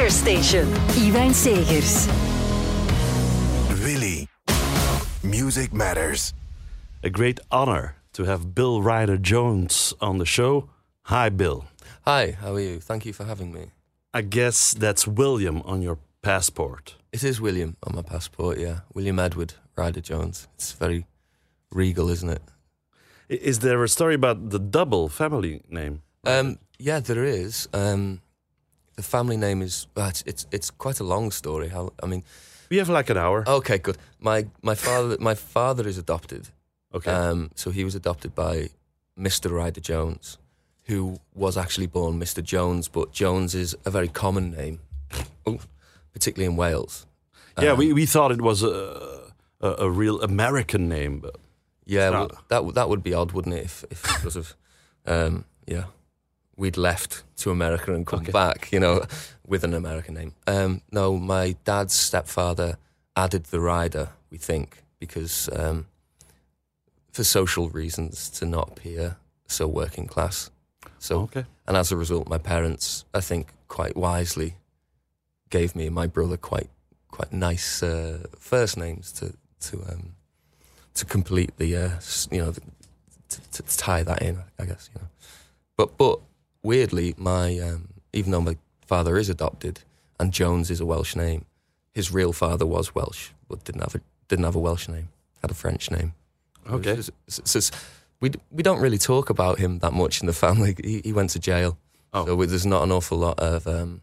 Rocker Station. Iwein Segers. Willy. Music matters. A great honor to have Bill Ryder Jones on the show. Hi, Bill. Hi, how are you? Thank you for having me. I guess that's William on your passport. It is William on my passport, yeah. William Edward Ryder Jones. It's very regal, isn't it? Is there a story about the double family name? Um, yeah, there is. Um, the family name is. Well, it's, it's it's quite a long story. How I mean, We have like an hour. okay, good. My my father my father is adopted. okay. Um, so he was adopted by Mr. Ryder Jones, who was actually born Mr. Jones, but Jones is a very common name, particularly in Wales. yeah, um, we, we thought it was a, a, a real American name, but Yeah, well, that that would be odd, wouldn't it? If, if because of, um, yeah, we'd left to America and come Okay. back, you know, with an American name. Um, no, my dad's stepfather added the rider. We think because um, for social reasons to not appear so working class. So okay. and as a result, my parents, I think, quite wisely, gave me and my brother quite quite nice uh, first names to to um, to complete the uh, you know the, to, to tie that in. I guess you know, but but weirdly, my um, even though my father is adopted and Jones is a Welsh name, his real father was Welsh but didn't have a didn't have a Welsh name, had a French name. Okay. It's- it's- it's- it's- we we don't really talk about him that much in the family. He, he went to jail, Oh. so we- there's not an awful lot of. Um,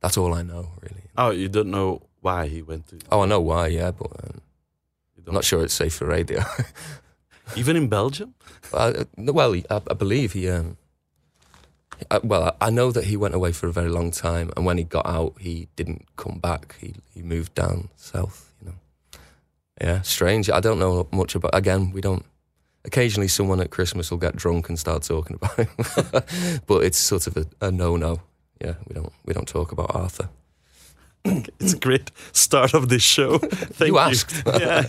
that's all I know, really. Oh, you don't know why he went to. Oh, I know why, yeah, but um, I'm don't- sure it's safe for radio. Even in Belgium? I, uh, well, I, I believe he. Um, I, well, I, know that he went away for a very long time, and when he got out, he didn't come back. He he moved down south. You know, yeah, strange. I don't know much about. Again, we don't. Occasionally, someone at Christmas will get drunk and start talking about him, but it's sort of a, a no-no. Yeah, we don't we don't talk about Arthur. It's a great start of this show. Thank You asked. yeah.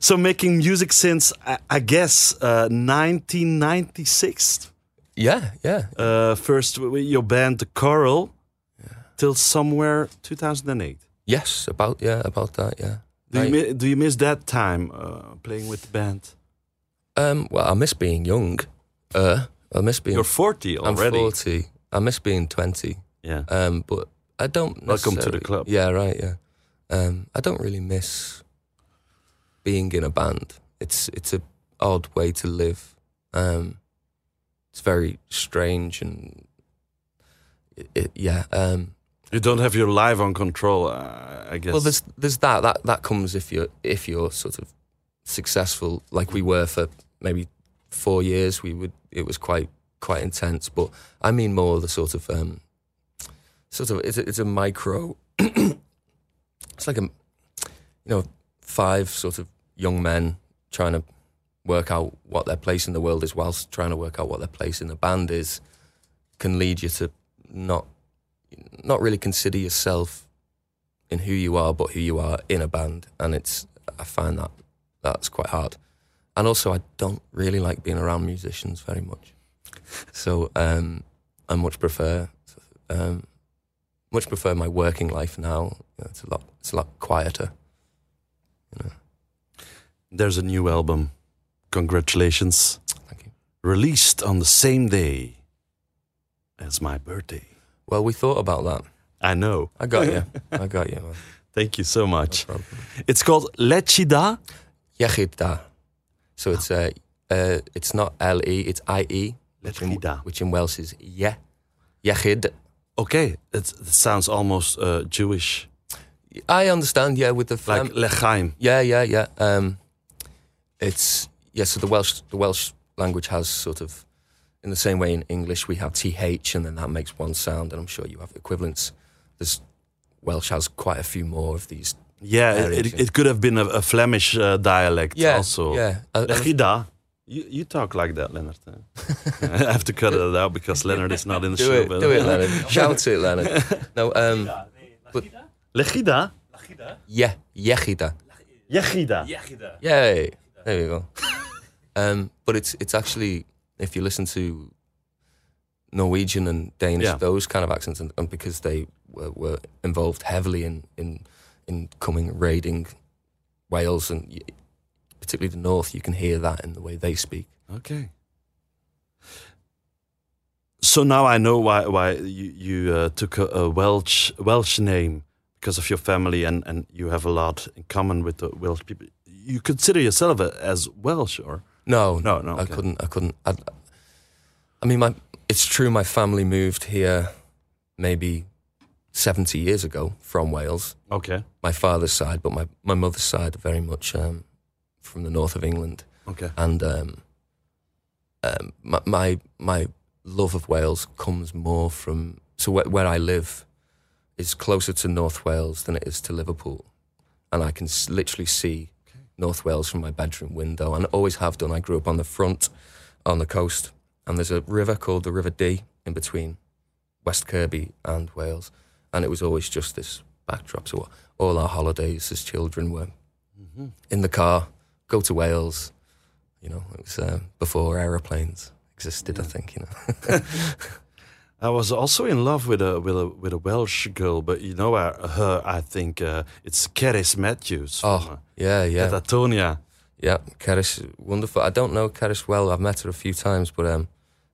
So making music since I, I guess uh, 1996. Yeah, yeah. Uh, first your band The Coral till somewhere 2008. Yes, about yeah, about that. Yeah. Do you, I- do you miss that time uh, playing with the band? Um, well, I miss being young. Uh, I miss being. You're 40 already. I'm 40. I miss being 20. Yeah. Um, but I don't. Welcome to the club. Yeah, right. Yeah. Um, I don't really miss being in a band. It's it's a odd way to live. Um, it's very strange and it, it, yeah. Um, You don't have your life on control, uh, I guess. well, there's there's that that that comes if you're if you're sort of successful, like we were for maybe four years. We would it was quite quite intense, but I mean more the sort of um, sort of it's a, it's a micro. it's like a you know five sort of young men trying to work out what their place in the world is, whilst trying to work out what their place in the band is, can lead you to not not really consider yourself in who you are, but who you are in a band, and it's I find that that's quite hard. And also, I don't really like being around musicians very much, so um, I much prefer um, much prefer my working life now. You know, it's a lot it's a lot quieter. There's a new album. Congratulations. Thank you. Released on the same day as my birthday. Well, we thought about that. I know. I got you. I got you. Man. Thank you so much. No. It's called Lechida. Iechyd-Da. So it's uh, uh, it's not L E, it's I E, Lechida. which in Welsh is yeah. Yechid. Okay, it, it sounds almost uh, Jewish. I understand. Yeah, with the Like Lechaim. yeah, yeah, yeah. Um, it's yeah. So the Welsh the Welsh language has sort of in the same way in English we have th and then that makes one sound, and I'm sure you have equivalents. There's Welsh has quite a few more of these. Yeah, it, Areas, it, it could have been a, a Flemish uh, dialect Yeah, also. yeah. Uh, uh, Lechida. You, you talk like that, Leonard. I have to cut it out because Leonard is not in the do show. it, but- do it, Leonard. Shout it, Leonard. No, um, Lechida? yeah, Iechyd-Da. Iechyd-Da. Yay! There you go. um, but it's it's actually if you listen to Norwegian and Danish, Yeah. those kind of accents, and, and because they were, were involved heavily in in in coming raiding Wales and particularly the north. You can hear that in the way they speak. Okay. So now I know why why you you uh, took a, a Welsh Welsh name because of your family and and you have a lot in common with the Welsh people. You consider yourself as Welsh, or No, No, no, I couldn't. I couldn't. I, I mean, my it's true. My family moved here maybe seventy years ago from Wales. okay, My father's side, but my my mother's side very much um, from the north of England. okay, and um, um, my, my my love of Wales comes more from so where, where I live is closer to North Wales than it is to Liverpool, and I can s- literally see North Wales from my bedroom window, and always have done. I grew up on the front, on the coast, and there's a river called the River Dee in between West Kirby and Wales, and it was always just this backdrop. So all our holidays as children were in the car, go to Wales. You know, it was uh, before aeroplanes existed. I think you know. I was also in love with a with a with a Welsh girl, but you know her. I think uh, it's Cerys Matthews. oh, yeah, uh, yeah, Catatonia. yeah. Cerys, wonderful. I don't know Cerys well. I've met her a few times, but um,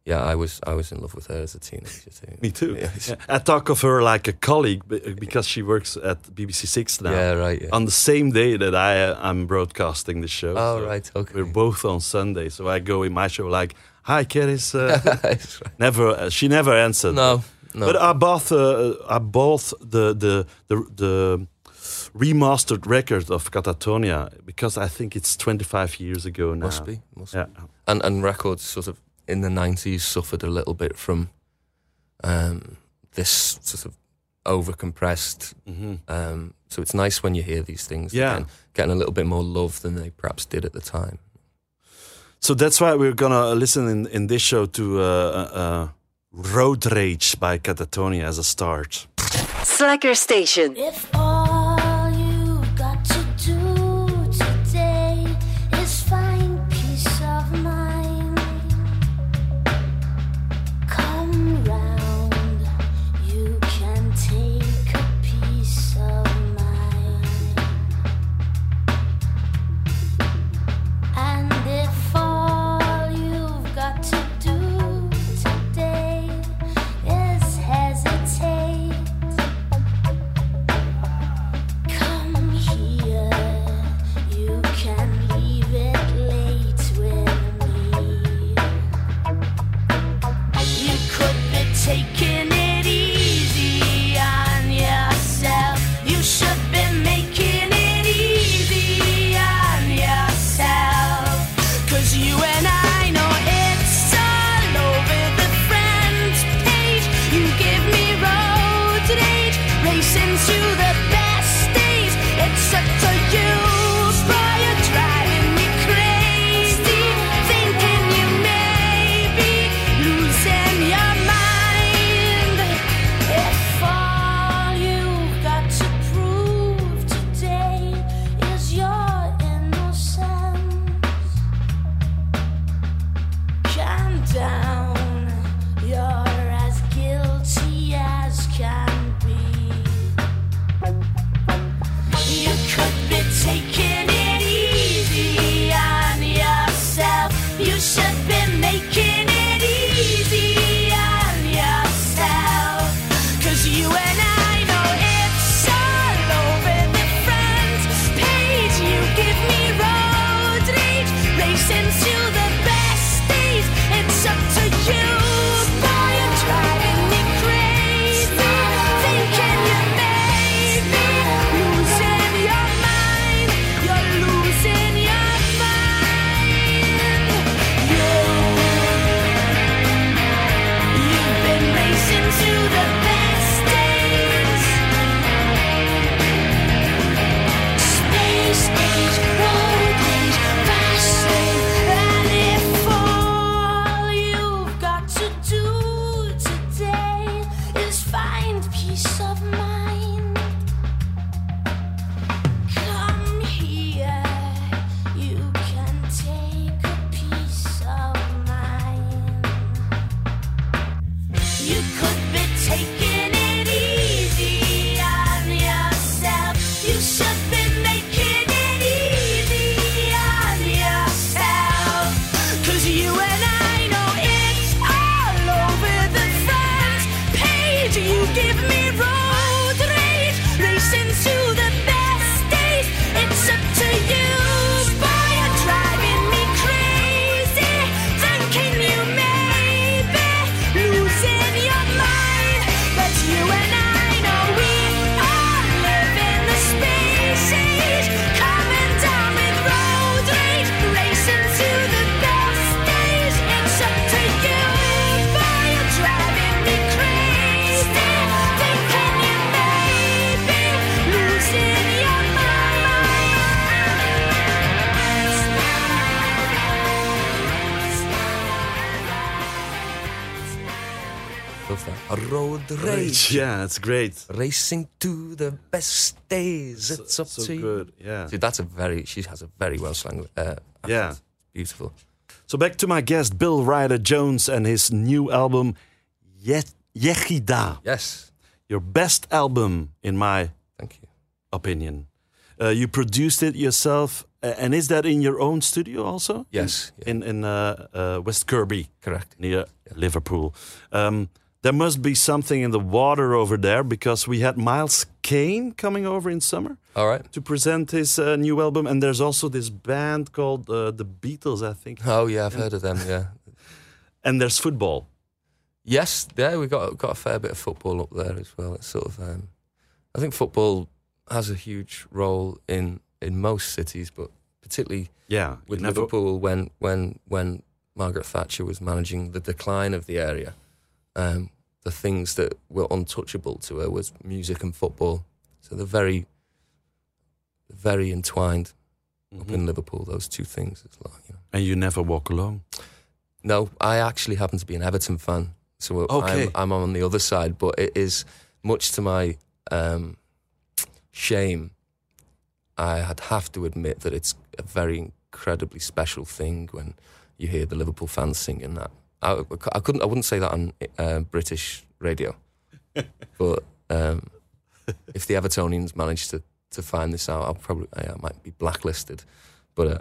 yeah, I was I was in love with her as a teenager too. Me too. Yeah, Yeah, I talk of her like a colleague because she works at BBC Six now. yeah, right. Yeah. On the same day that I uh, I'm broadcasting the show. oh, so right. Okay. We're both on Sunday, so I go in my show like, "Hi, Cerys." Uh, right. never, uh, she never answered. No, no. But I both uh, I bought the the the the remastered record of Catatonia because I think it's 25 years ago now. must be. Must Yeah. be. And and records sort of in the nineties suffered a little bit from um, this sort of over compressed. hmm Um, so it's nice when you hear these things. Yeah. again, getting a little bit more love than they perhaps did at the time. So that's why we're gonna listen in in this show to uh, uh, uh, Road Rage by Catatonia as a start. Slacker Station. Yeah, it's great. Racing to the best days. It's up so to you. good. Yeah. Dude, that's a very. She has a very Welsh language. Uh. Yeah. beautiful. So back to my guest, Bill Ryder Jones, and his new album, Ye- Iechyd-Da. Yes, Your best album, in my thank you. opinion. Uh, you produced it yourself, and is that in your own studio also? Yes, yeah, In in uh, uh, West Kirby, correct. near Liverpool. Um, there must be something in the water over there because we had Miles Kane coming over in summer All right. to present his uh, new album, and there's also this band called uh, the Beatles, I think, Oh yeah, I've heard of them. Yeah. and there's football. Yes, yeah, we got got a fair bit of football up there as well. It's sort of, um, I think football has a huge role in in most cities, but particularly Yeah, with Liverpool when when when Margaret Thatcher was managing the decline of the area, um, the things that were untouchable to her was music and football. So they're very very entwined up Mhm. in Liverpool. Those two things. It's like, you know. And you never walk alone. No, I actually happen to be an Everton fan, so Okay. I'm, I'm on the other side. But it is much to my um, shame. I had have to admit that it's a very incredibly special thing when you hear the Liverpool fans singing that. I, I couldn't, I wouldn't say that on uh, British radio, but um, if the Evertonians manage to, to find this out, I'll probably I might be blacklisted. But uh,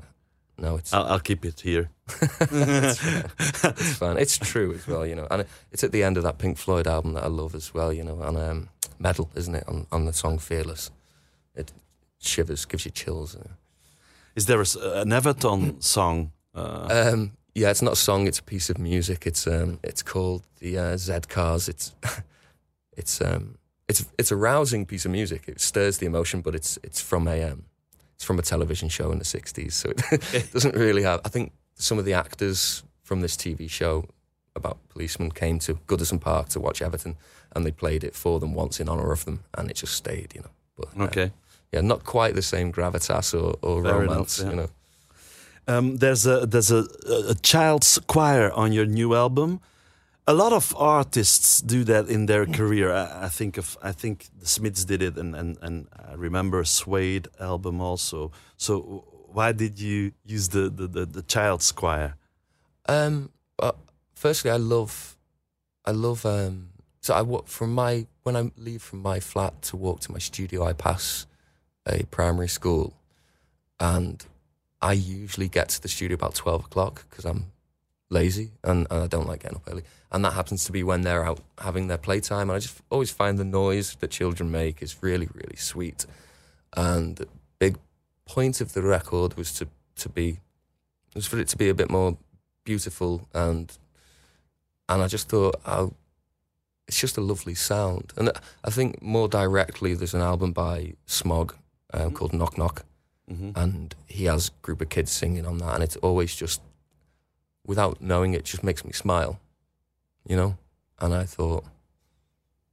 no, it's I'll, I'll keep it here. it's fun. It's true as well, you know. And it's at the end of that Pink Floyd album that I love as well, you know. And um, Meddle, isn't it? On, on the song Fearless, it shivers, gives you chills. you know. Is there a an Everton song? Uh, Um, yeah, it's not a song; it's a piece of music. It's um, it's called the uh, Z Cars. It's it's um, it's it's a rousing piece of music. It stirs the emotion, but it's it's from a um, it's from a television show in the '60s, so it doesn't really have. I think some of the actors from this TV show about policemen came to Goodison Park to watch Everton, and they played it for them once in honour of them, and it just stayed, you know. But uh, okay. yeah, not quite the same gravitas or, or romance, enough, yeah. you know. Um, there's a there's a, a child's choir on your new album. A lot of artists do that in their career. I, I think of I think the Smiths did it, and and and I remember a Suede album also. So why did you use the the the, the child's choir? Um, uh, firstly, I love, I love. Um, so I walk from my when I leave from my flat to walk to my studio. I pass a primary school, and I usually get to the studio about twelve o'clock because I'm lazy and, and I don't like getting up early. And that happens to be when they're out having their playtime. And I just always find the noise that children make is really, really sweet. And the big point of the record was to, to be was for it to be a bit more beautiful and and I just thought oh, it's just a lovely sound. And I think more directly there's an album by Smog um, called Knock Knock Mhm. and he has a group of kids singing on that and it's always just without knowing it just makes me smile you know and i thought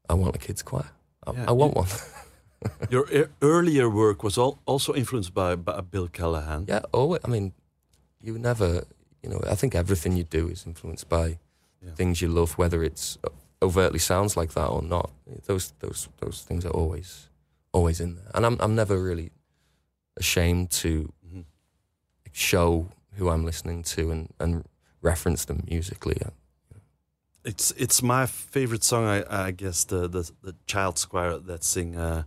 i want a kids choir i, Yeah, I want you- one Your e- earlier work was al- also influenced by, by Bill Callahan. yeah always i mean you never you know i think everything you do is influenced by Yeah. things you love whether it's overtly sounds like that or not those those those things are always always in there and i'm i'm never really ashamed to Mhm. show who i'm listening to and and reference them musically It's it's my favorite song. I, I guess the, the the child's choir that sing. Uh,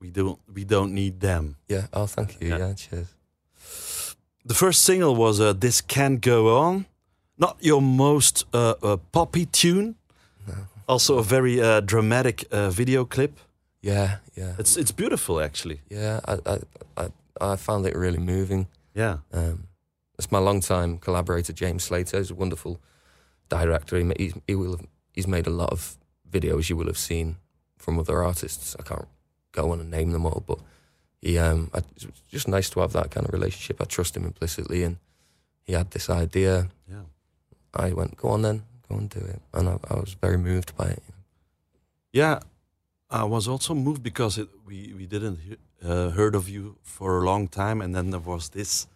we don't we don't need them. Yeah. Oh, thank you. Yeah. Yeah. cheers. The first single was uh, "This Can't Go On," not your most uh, uh, poppy tune. Also a very uh, dramatic uh, video clip. Yeah. Yeah. It's it's beautiful actually. yeah. I, I I I found it really moving. Yeah. Um, it's my long-time collaborator James Slater. He's a wonderful director. He, he's, he will have, he's made a lot of videos you will have seen from other artists. I can't go on and name them all, but he um, I, it's just nice to have that kind of relationship. I trust him implicitly, and he had this idea. Yeah. I went, go on then, go and do it, and I, I was very moved by it. Yeah, I was also moved because it, we we didn't uh, heard of you for a long time, and then there was this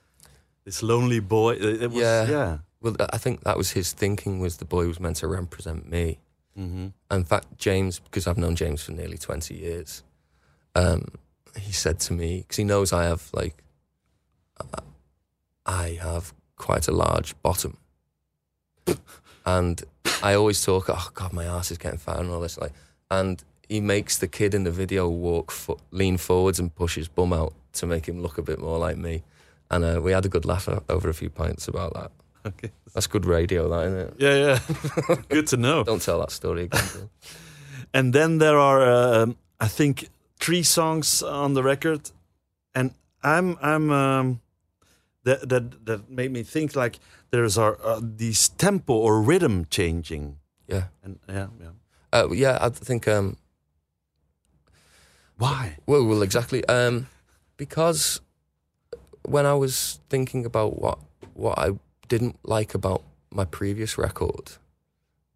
this lonely boy. It, was, Yeah. yeah, Well, I think that was his thinking. Was the boy was meant to represent me, hmm In fact, James, because I've known James for nearly 20 years, um, he said to me, because he knows I have, like, I have quite a large bottom. and I always talk, oh, God, my ass is getting fat and all this. like, And he makes the kid in the video walk, fo- lean forwards and push his bum out to make him look a bit more like me. And uh, we had a good laugh over a few pints about that. Okay. That's good radio, that, isn't it? Yeah, yeah. Good to know. Don't tell that story again. And then there are, um, I think, three songs on the record, and I'm I'm um, that that that made me think like there's are uh, these tempo or rhythm changing, yeah. and yeah, yeah. Uh, yeah, I think um, Why? Well, well, exactly. Um, because when I was thinking about what what I didn't like about my previous record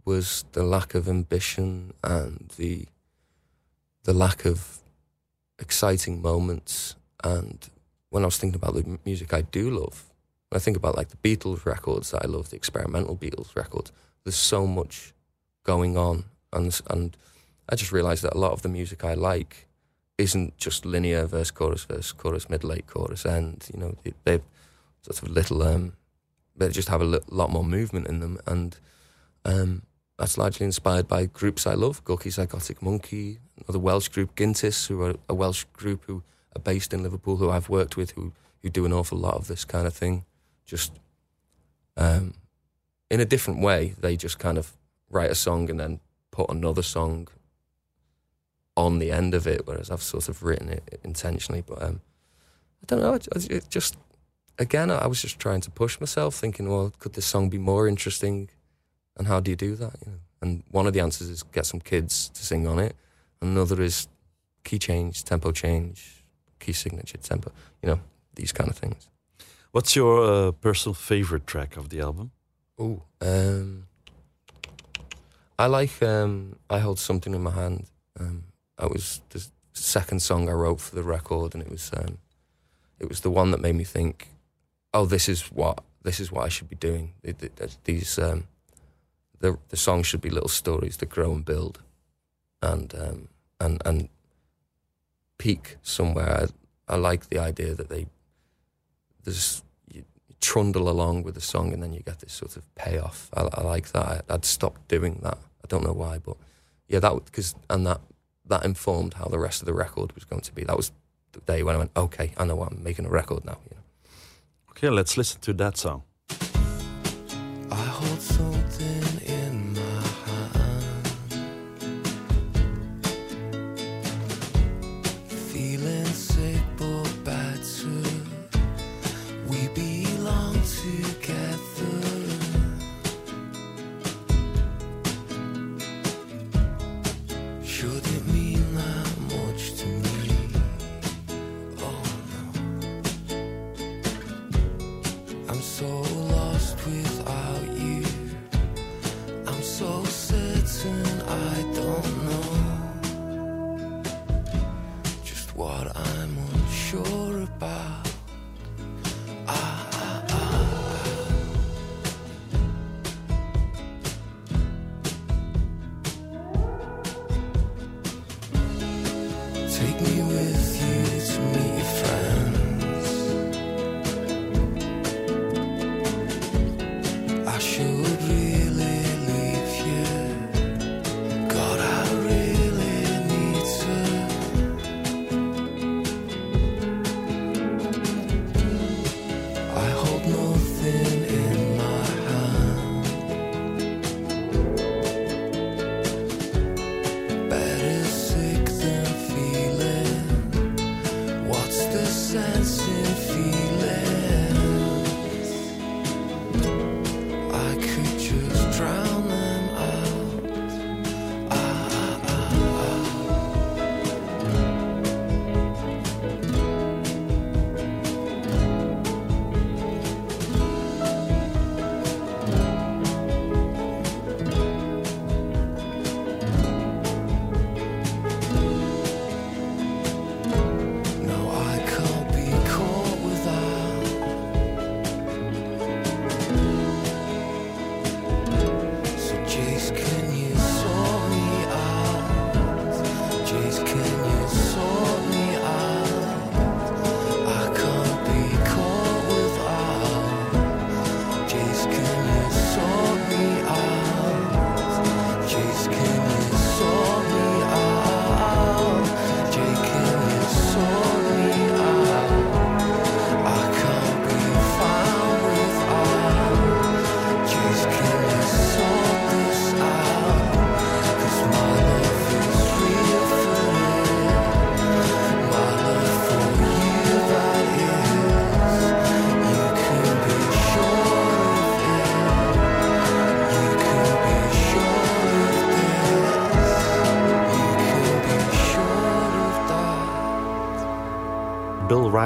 was the lack of ambition and the the lack of exciting moments. And when I was thinking about the music I do love, when I think about like the Beatles records that I love, the experimental Beatles records, there's so much going on, and and I just realised that a lot of the music I like isn't just linear verse chorus verse chorus mid late chorus end. You know, they- they're sort of little. Um, they just have a lot more movement in them, and um, that's largely inspired by groups I love: Gorky's Zygotic Mynci, another Welsh group, Gintis, who are a Welsh group who are based in Liverpool, who I've worked with, who who do an awful lot of this kind of thing. Just um, in a different way, they just kind of write a song and then put another song on the end of it, whereas I've sort of written it intentionally. But um, I don't know. It, it just again, I was just trying to push myself, thinking, well, could this song be more interesting? And how do you do that? You know? And one of the answers is get some kids to sing on it. Another is key change, tempo change, key signature, tempo. You know, these kind of things. What's your uh, personal favorite track of the album? Oh, um, I like um, I hold something in my hand. Um, that was the second song I wrote for the record, and it was um, it was the one that made me think, oh, this is what this is what I should be doing. These um, the the songs should be little stories that grow and build, and um, and and peak somewhere. I, I like the idea that they there's you, trundle along with the song and then you get this sort of payoff. I, I like that. I, I'd stopped doing that. I don't know why, but yeah, that because and that that informed how the rest of the record was going to be. That was the day when I went, okay, I know what I'm making a record now. You know. Okay, let's listen to that song.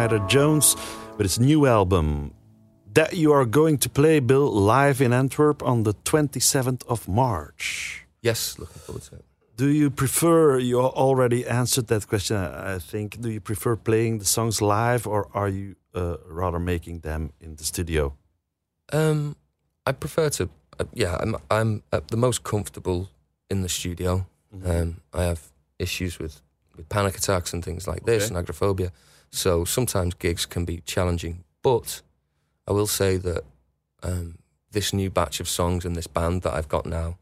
Ryder Jones with his new album. That you are going to play, Bill, live in Antwerp on the 27th of March. Yes, looking forward to it. Do you prefer, you already answered that question, I think. Do you prefer playing the songs live or are you uh, rather making them in the studio? Um, I prefer to. Uh, yeah, I'm. I'm uh, the most comfortable in the studio. Um, I have issues with, with panic attacks and things like this and agoraphobia. So sometimes gigs can be challenging. But I will say that um, this new batch of songs and this band that I've got now,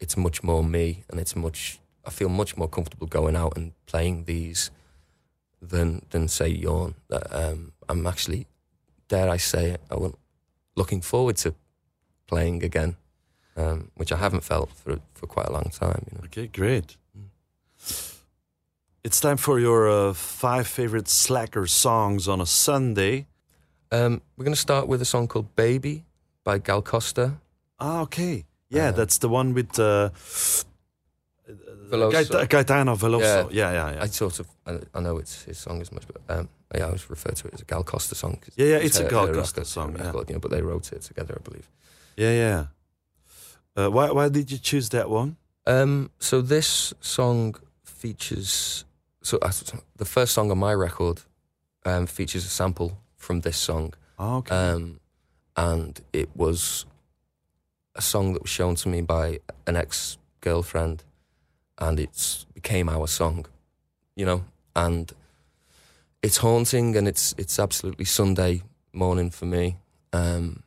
it's much more me, and it's much. I feel much more comfortable going out and playing these than than say Yawn. That, Um, I'm actually, dare I say it, I want looking forward to playing again, um, which I haven't felt for for quite a long time. You know. Okay, great. It's time for your uh, five favorite Slacker songs on a Sunday. Um, we're going to start with a song called "Baby" by Gal Costa. Ah, okay. Yeah, Uh, that's the one with uh, Veloso. Gaeta- Caetano Veloso. Yeah. Yeah, yeah, yeah. I sort of I, I know it's his song as much, but um, I always refer to it as a Gal Costa song. 'cause Yeah, yeah, it's a her- Gal Costa record- song, yeah. record, you know, but they wrote it together, I believe. Yeah, yeah. Uh, why, why did you choose that one? Um, so this song features so uh, the first song on my record um, features a sample from this song. Oh, okay. Um, and it was a song that was shown to me by an ex girlfriend, and it became our song, you know. And it's haunting, and it's it's absolutely Sunday morning for me. Um,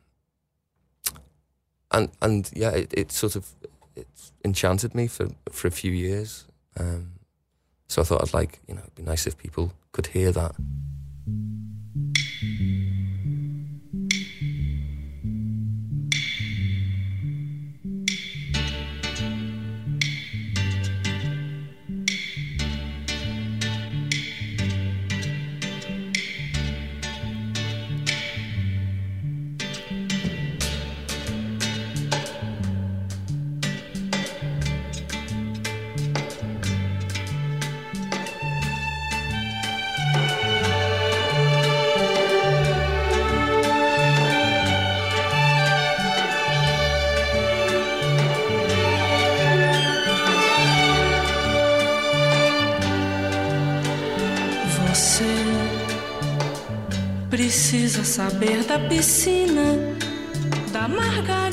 and and yeah, it, it sort of it enchanted me for for a few years. Um, so I thought I'd like you know it'd be nice if people could hear that. Saber da piscina, da margarina,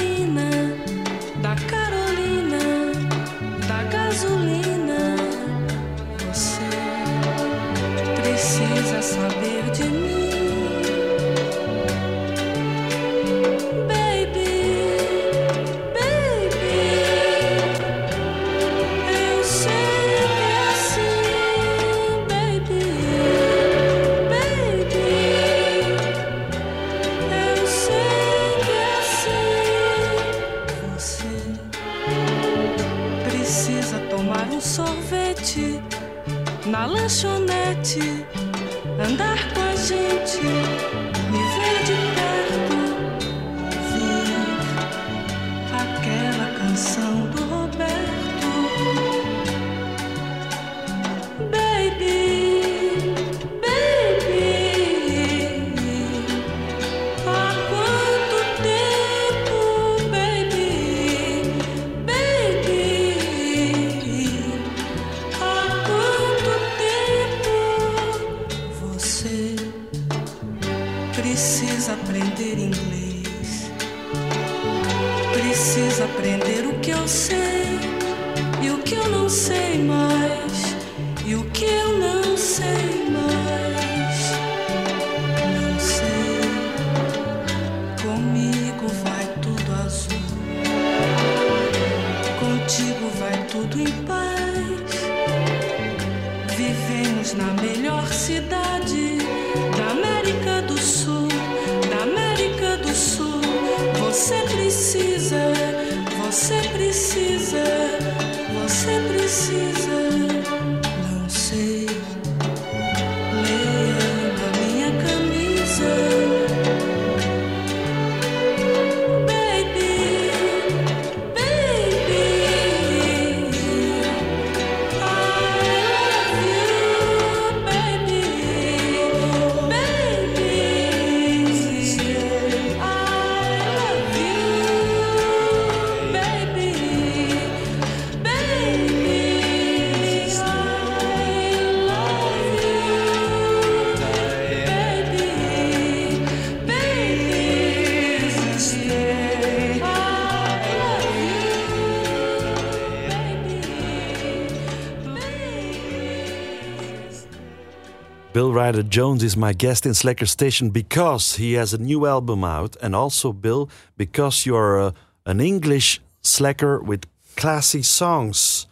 Bill Ryder Jones is my guest in Slacker Station because he has a new album out, and also Bill because you're uh, an English slacker with classy songs.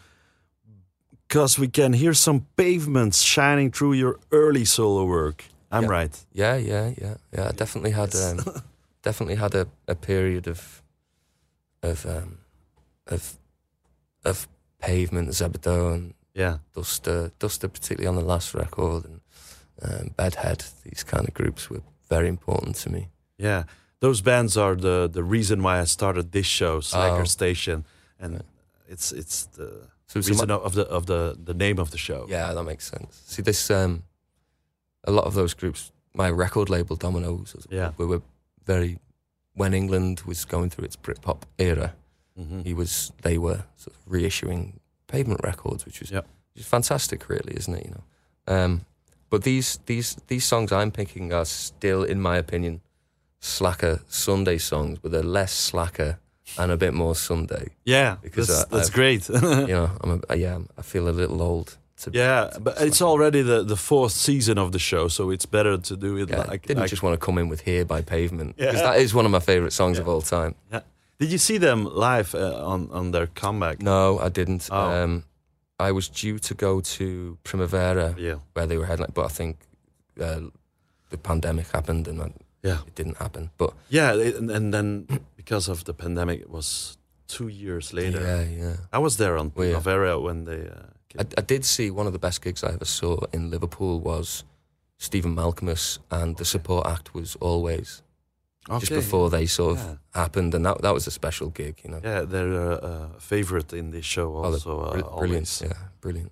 Because we can hear some pavements shining through your early solo work. I'm Yeah. right. Yeah, yeah, yeah, yeah. I definitely had um, definitely had a, a period of of um, of of pavement, Sebadoh and Yeah. Duster, Duster, particularly on the last record, and um, Bedhead. These kind of groups were very important to me. Yeah, those bands are the the reason why I started this show, Slacker Oh. Station, and it's it's the So, so reason of the of the the name of the show. yeah, that makes sense. See, this um, a lot of those groups. My record label, Dominoes, Yeah. we were very when England was going through its Britpop era. Mhm. he was they were sort of reissuing pavement records, which was Yep. which is fantastic, really, isn't it? You know, um, but these these these songs I'm picking are still, in my opinion, slacker Sunday songs, but they're less slacker and a bit more Sunday. Yeah, Because, that's, uh, that's great. You know, I'm a, yeah, I feel a little old. To, yeah, but it's already the the fourth season of the show, so it's better to do it yeah, like. I didn't like- just want to come in with "Here" by Pavement because Yeah. that is one of my favorite songs of all time. Yeah. Did you see them live uh, on on their comeback? No, I didn't. Oh. Um, I was due to go to Primavera Yeah, where they were headlining, but I think uh, the pandemic happened and yeah, it didn't happen. But yeah, and, and then because of the pandemic, it was two years later. yeah, yeah. I was there on Oh, yeah. Primavera when they. Uh, I, I did see one of the best gigs I ever saw in Liverpool was Stephen Malkmus, and the support act was Alvvays just okay. before they sort of Yeah. happened, and that that was a special gig, you know. Yeah, they're uh, a favorite in this show Oh, also. uh, brilliant, always. yeah, brilliant.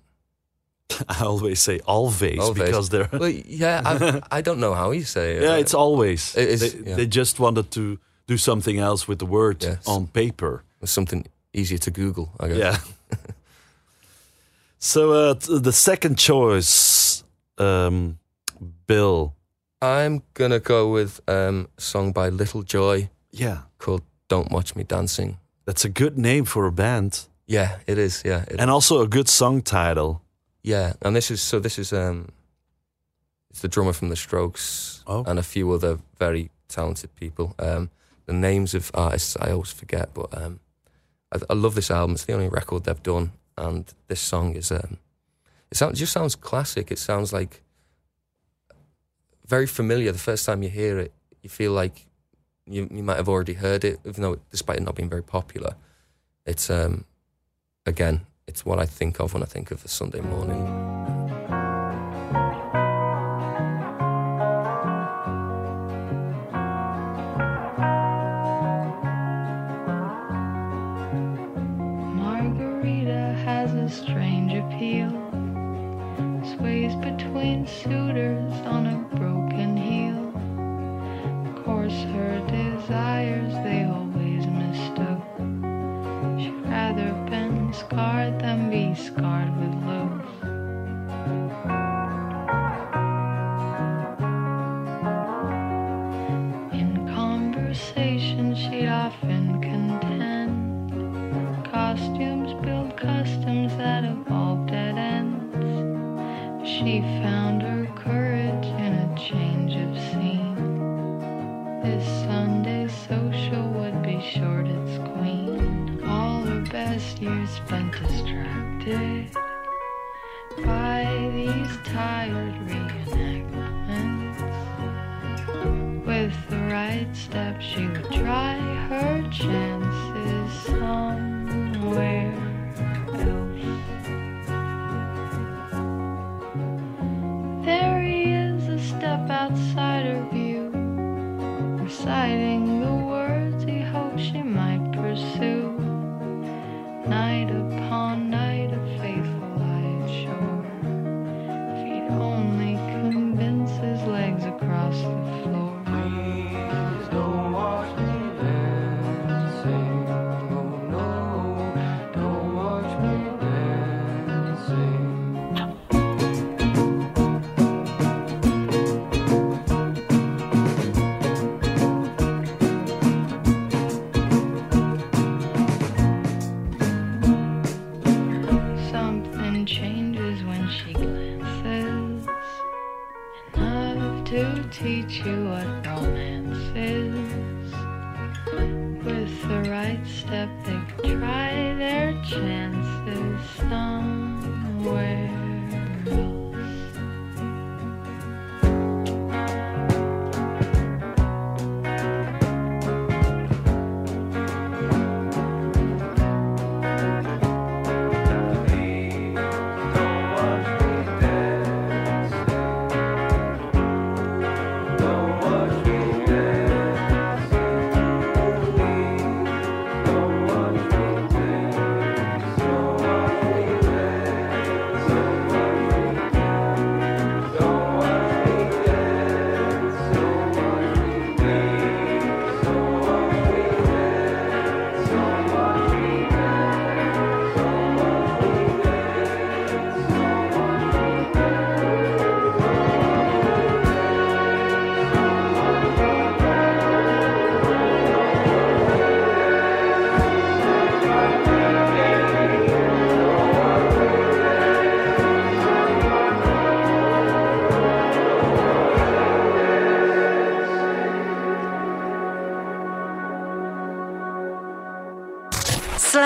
I always say always, Always. because they're. Well, yeah, I, I don't know how you say it. yeah, it's always. It is, they, yeah. they just wanted to do something else with the word Yes. on paper. Something easier to Google, I guess. Yeah. so uh, the second choice, um, Bill. I'm gonna go with um, a song by Little Joy Yeah, called "Don't Watch Me Dancing." that's a good name for a band, Yeah, it is. Yeah, it, and also a good song title. yeah. And this is so. This is um, it's the drummer from the Strokes Oh. and a few other very talented people. Um, the names of artists I always forget, but um, I, I love this album. It's the only record they've done, and this song is um, it sounds just sounds classic. It sounds like very familiar. The first time you hear it, you feel like you you might have already heard it, even though despite it not being very popular. It's um, again, it's what I think of when I think of a Sunday morning.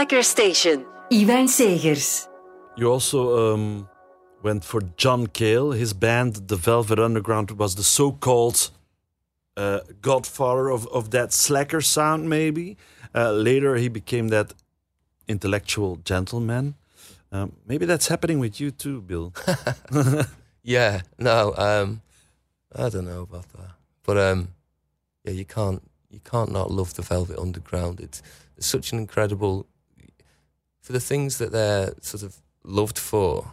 Slacker Station. Iwein Segers. You also um, went for John Cale. His band, the Velvet Underground, was the so-called uh, godfather of, of that slacker sound. Maybe uh, later he became that intellectual gentleman. Um, maybe that's happening with you too, Bill. Yeah, no, um, I don't know about that, but um, yeah, you can't you can't not love the Velvet Underground. It's, it's such an incredible for the things that they're sort of loved for.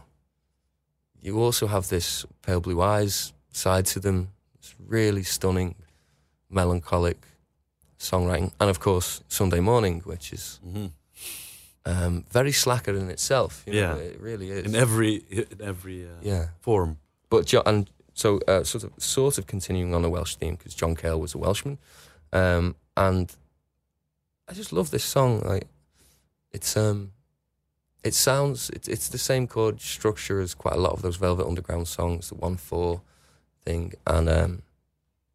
You also have this pale blue eyes side to them. It's really stunning, melancholic songwriting, and of course Sunday Morning, which is um, very slacker in itself. You know, Yeah. it really is. in every in every uh, yeah. form. But Jo- and so uh, sort of sort of continuing on the Welsh theme because John Cale was a Welshman, um, and I just love this song. Like it's um, it sounds it's it's the same chord structure as quite a lot of those Velvet Underground songs, the one four thing, and um,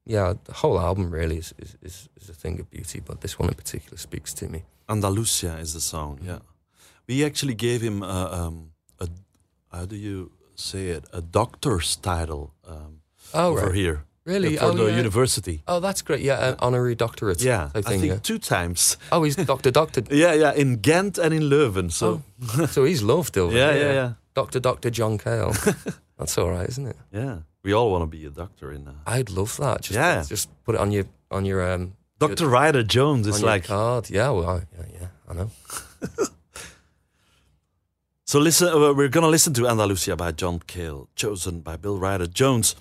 yeah, the whole album really is, is is is a thing of beauty. But this one in particular speaks to me. Andalucia is the song. Yeah, we actually gave him a, um, a how do you say it? A doctor's title um, Oh, over right. here. Really? for Oh, the yeah. university. Oh, that's great. Yeah, an honorary doctorate. Yeah, type I think yeah. two times. Oh, he's Doctor Doctor. Yeah, yeah, in Ghent and in Leuven. So so he's loved over yeah, yeah, yeah, Doctor Doctor John Cale. That's all right, isn't it? yeah. We all want to be a doctor in. Uh, I'd love that. Just, Yeah. just put it on your on your um Dr. Ryder Jones on is like card. Yeah, well, I, yeah, yeah, I know. so. Listen, uh, we're gonna listen to Andalucia by John Cale, chosen by Bill Ryder Jones.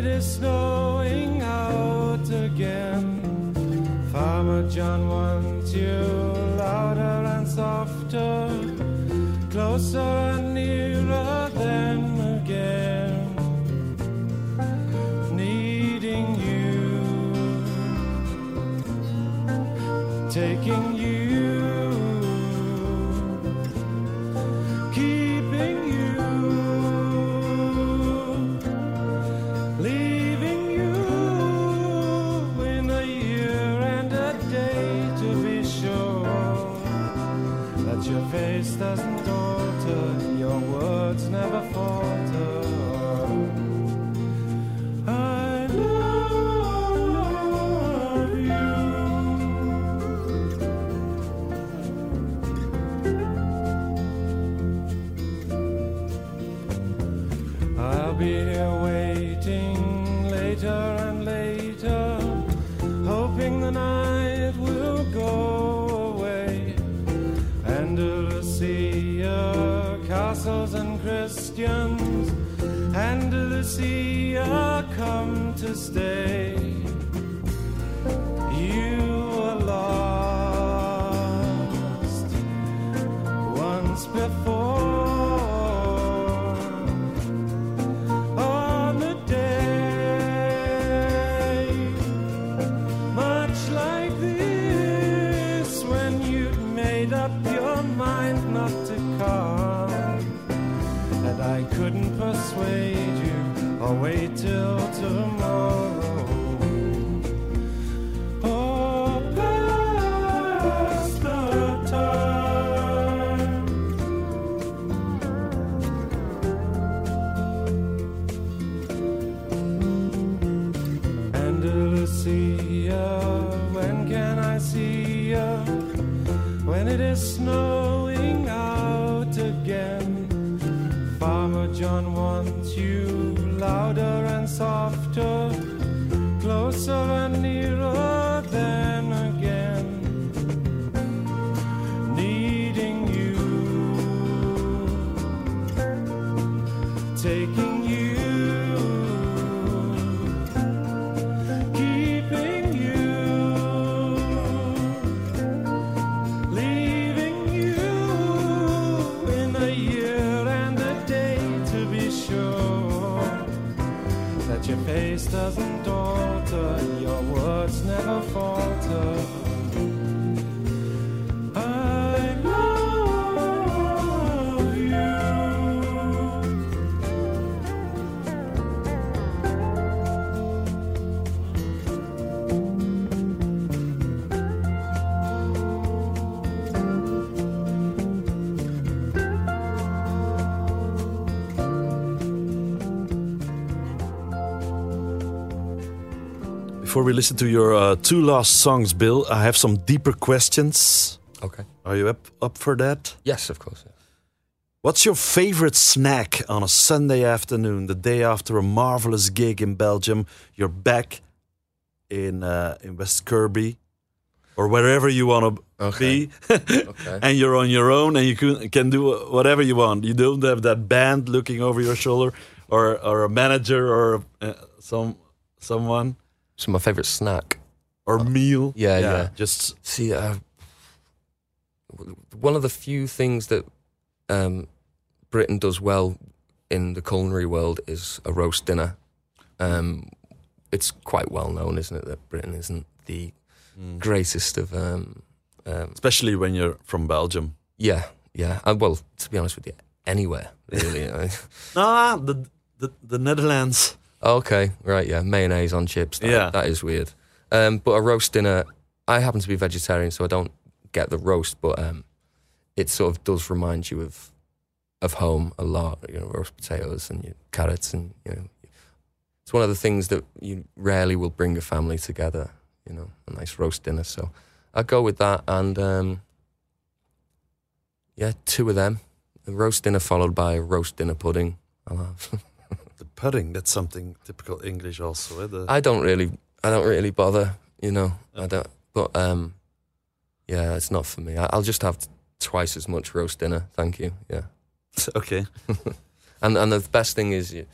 It is snowing out again. Farmer John wants you louder and softer, closer and Before we listen to your uh, two last songs, Bill, I have some deeper questions. Okay. Are you up, up for that? Yes, of course. What's your favorite snack on a Sunday afternoon, the day after a marvelous gig in Belgium? You're back in uh, in West Kirby or wherever you want to Okay. be, Okay. and you're on your own, and you can, can do whatever you want. You don't have that band looking over your shoulder, or or a manager, or uh, some someone, So my favorite snack. or meal. yeah, yeah. Just See, uh, one of the few things that um, Britain does well in the culinary world is a roast dinner. Um, it's quite well known, isn't it, that Britain isn't the greatest of. Um, um, especially when you're from Belgium. yeah, yeah. Uh, well, to be honest with you, anywhere really. I- Ah, the the, the Netherlands. Okay, right, yeah. Mayonnaise on chips. That, Yeah. That is weird. Um, but a roast dinner, I happen to be vegetarian, so I don't get the roast, but um, it sort of does remind you of of home a lot. You know, roast potatoes and your carrots, and you know, it's one of the things that you rarely will bring a family together. You know, a nice roast dinner. So I go with that, and um, yeah, two of them. A roast dinner followed by a roast dinner pudding. I'll have. The pudding. That's something typical English, also. Eh? The, I don't really, I don't really bother, you know. I don't, but um, yeah, it's not for me. I, I'll just have t- twice as much roast dinner, thank you. Yeah, okay. and and the best thing is you,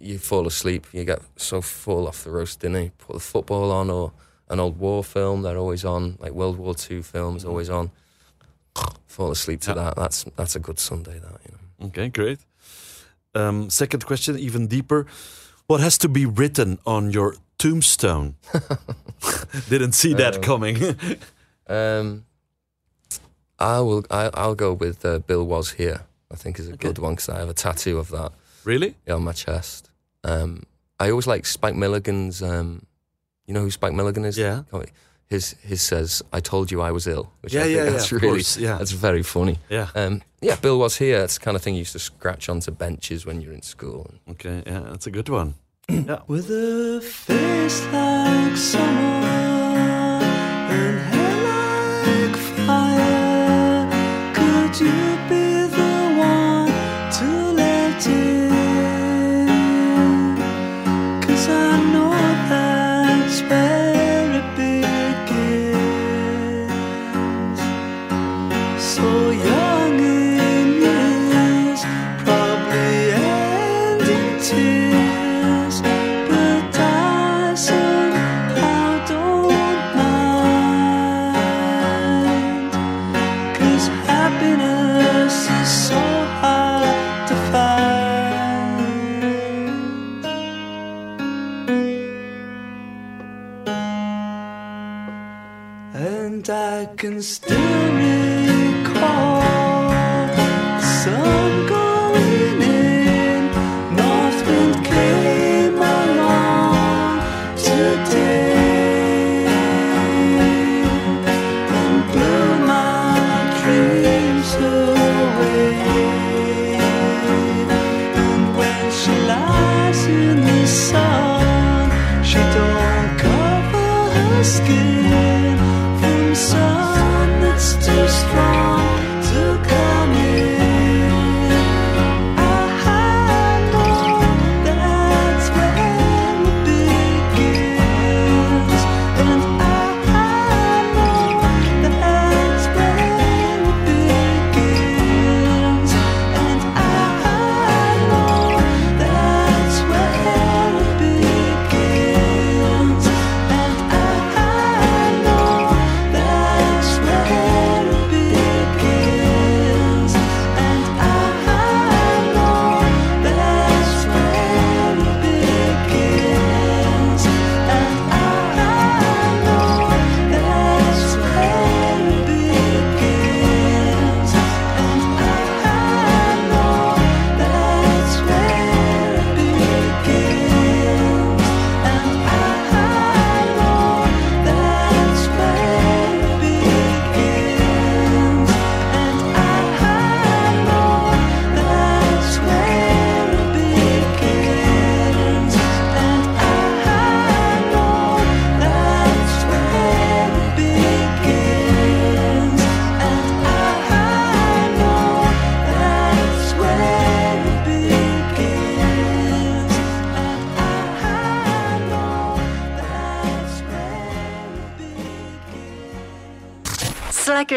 you fall asleep. You get so full off the roast dinner. You put the football on or an old war film. They're always on, like World War Two films, always on. Fall asleep to Yeah. that. That's that's a good Sunday. That you know. Okay, great. Um, second question, even deeper. What has to be written on your tombstone? Didn't see that Um, coming. Um, I will. I, I'll go with uh, Bill was here. I think is a good one because I have a tattoo of that. really? yeah, on my chest. Um, I always like Spike Milligan's. Um, you know who Spike Milligan is? Yeah. His his says, "I told you I was ill," which Yeah, I think yeah, yeah, that's of really course, yeah. that's very funny. Yeah. Um, yeah, Bill was here. It's the kind of thing you used to scratch onto benches when you're in school. Okay, yeah, that's a good one. yeah. With a face like summer still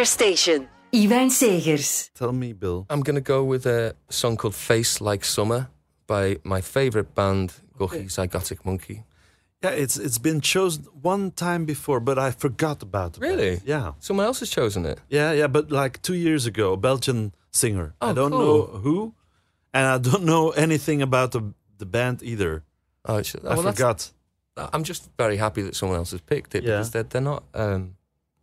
begins. Station. Iwein Segers. Tell me, Bill. I'm going to go with a song called Face Like Summer by my favorite band, Gorky's Zygotic Mynci. Yeah, it's it's been chosen one time before, but I forgot about it. Really? Yeah. Someone else has chosen it. Yeah, yeah, but like two years ago, a Belgian singer. Oh, I don't cool. know who, and I don't know anything about the the band either. Oh, it's, I well, forgot. I'm just very happy that someone else has picked it Yeah. because they're, they're not um,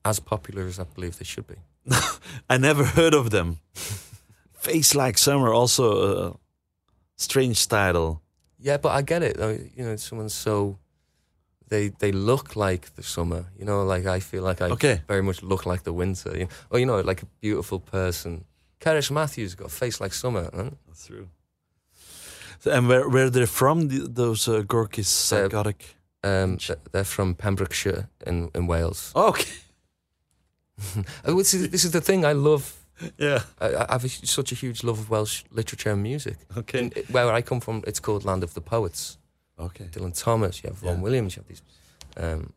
as popular as I believe they should be. I never heard of them. Face like summer, also a strange title. Yeah, but I get it. I mean, you know, someone's so they they look like the summer. You know, like I feel like I Okay. very much look like the winter. You know? Or you know, like a beautiful person. Cerys Matthews got a face like summer. Huh? That's true. So, and where where they're from? The, those uh, Gorky's Uh, psychotic. Um, they're from Pembrokeshire in, in Wales. okay. Uh, This is, this is the thing I love. Yeah. I, I have a, such a huge love of Welsh literature and music. Okay. In- where I come from, it's called Land of the Poets. Okay. Dylan Thomas, you have Ron Yeah. Williams, you have these. Um,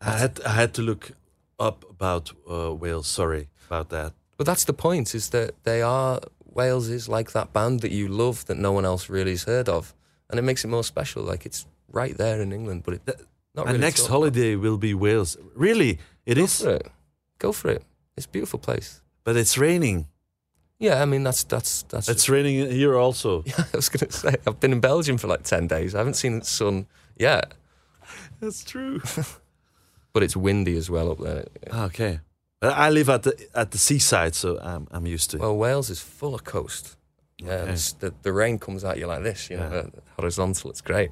I had I had to look up about uh, Wales. Sorry about that. But that's the point: is that they are Wales is like that band that you love that no one else really has heard of, and it makes it more special. Like it's right there in England, but it not really. next holiday will be Wales. Really, it Go is. it. Go for it. It's a beautiful place. But it's raining. Yeah, I mean that's that's that's. It's raining here also. yeah, I was gonna say I've been in Belgium for like ten days. I haven't seen the sun yet, That's true. but it's windy as well up there. okay. I live at the at the seaside, so I'm I'm used to. it. Well, Wales is full of coast. Yeah, Okay. the the rain comes at you like this. You know, Yeah. uh, horizontal. It's great.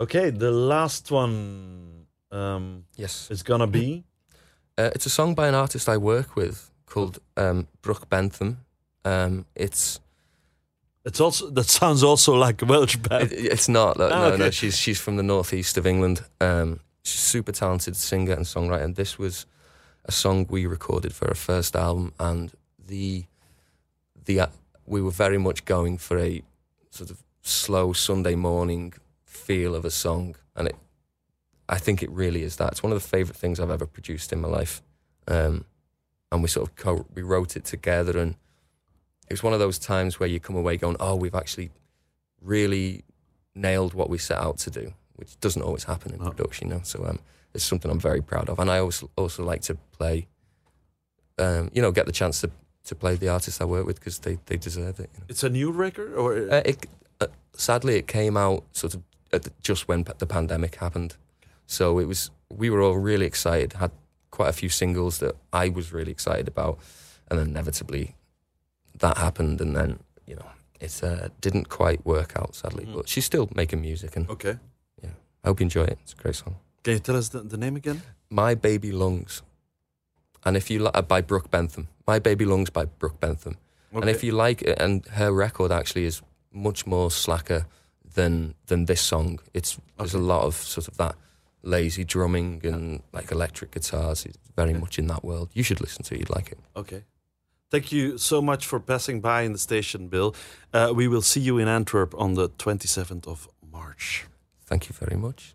Okay, the last one um, Yes. is gonna be. Uh, it's a song by an artist I work with called um, Brooke Bentham. Um, it's It's also that sounds also like Welsh band. it, it's not no, Ah, no, no she's she's from the northeast of England. Um, she's a super talented singer and songwriter. And this was a song we recorded for her first album, and the the uh, we were very much going for a sort of slow Sunday morning feel of a song, and it I think it really is that. It's one of the favorite things I've ever produced in my life. Um, and we sort of co- we wrote it together, and it was one of those times where you come away going, "Oh, we've actually really nailed what we set out to do," which doesn't always happen in Oh. production, you know. So um, it's something I'm very proud of, and I also also like to play, um, you know, get the chance to to play the artists I work with because they they deserve it. You know? It's a new record, or Uh, it, uh, sadly, it came out sort of at the, just when the pandemic happened. So it was we were all really excited. Had quite a few singles that I was really excited about, and then inevitably that happened, and then you know it uh, didn't quite work out sadly. Mm. But she's still making music, and Okay. Yeah, I hope you enjoy it. It's a great song. Can you tell us the, the name again? My Baby Lungs, and if you like, uh, by Brooke Bentham. My Baby Lungs by Brooke Bentham. And if you like it, and her record actually is much more slacker than than this song. It's there's a lot of sort of that lazy drumming and like electric guitars. It's very much in that world. You should listen to it. You'd like it. Okay. Thank you so much for passing by in the station, Bill. Uh, we will see you in Antwerp on the 27th of March. Thank you very much.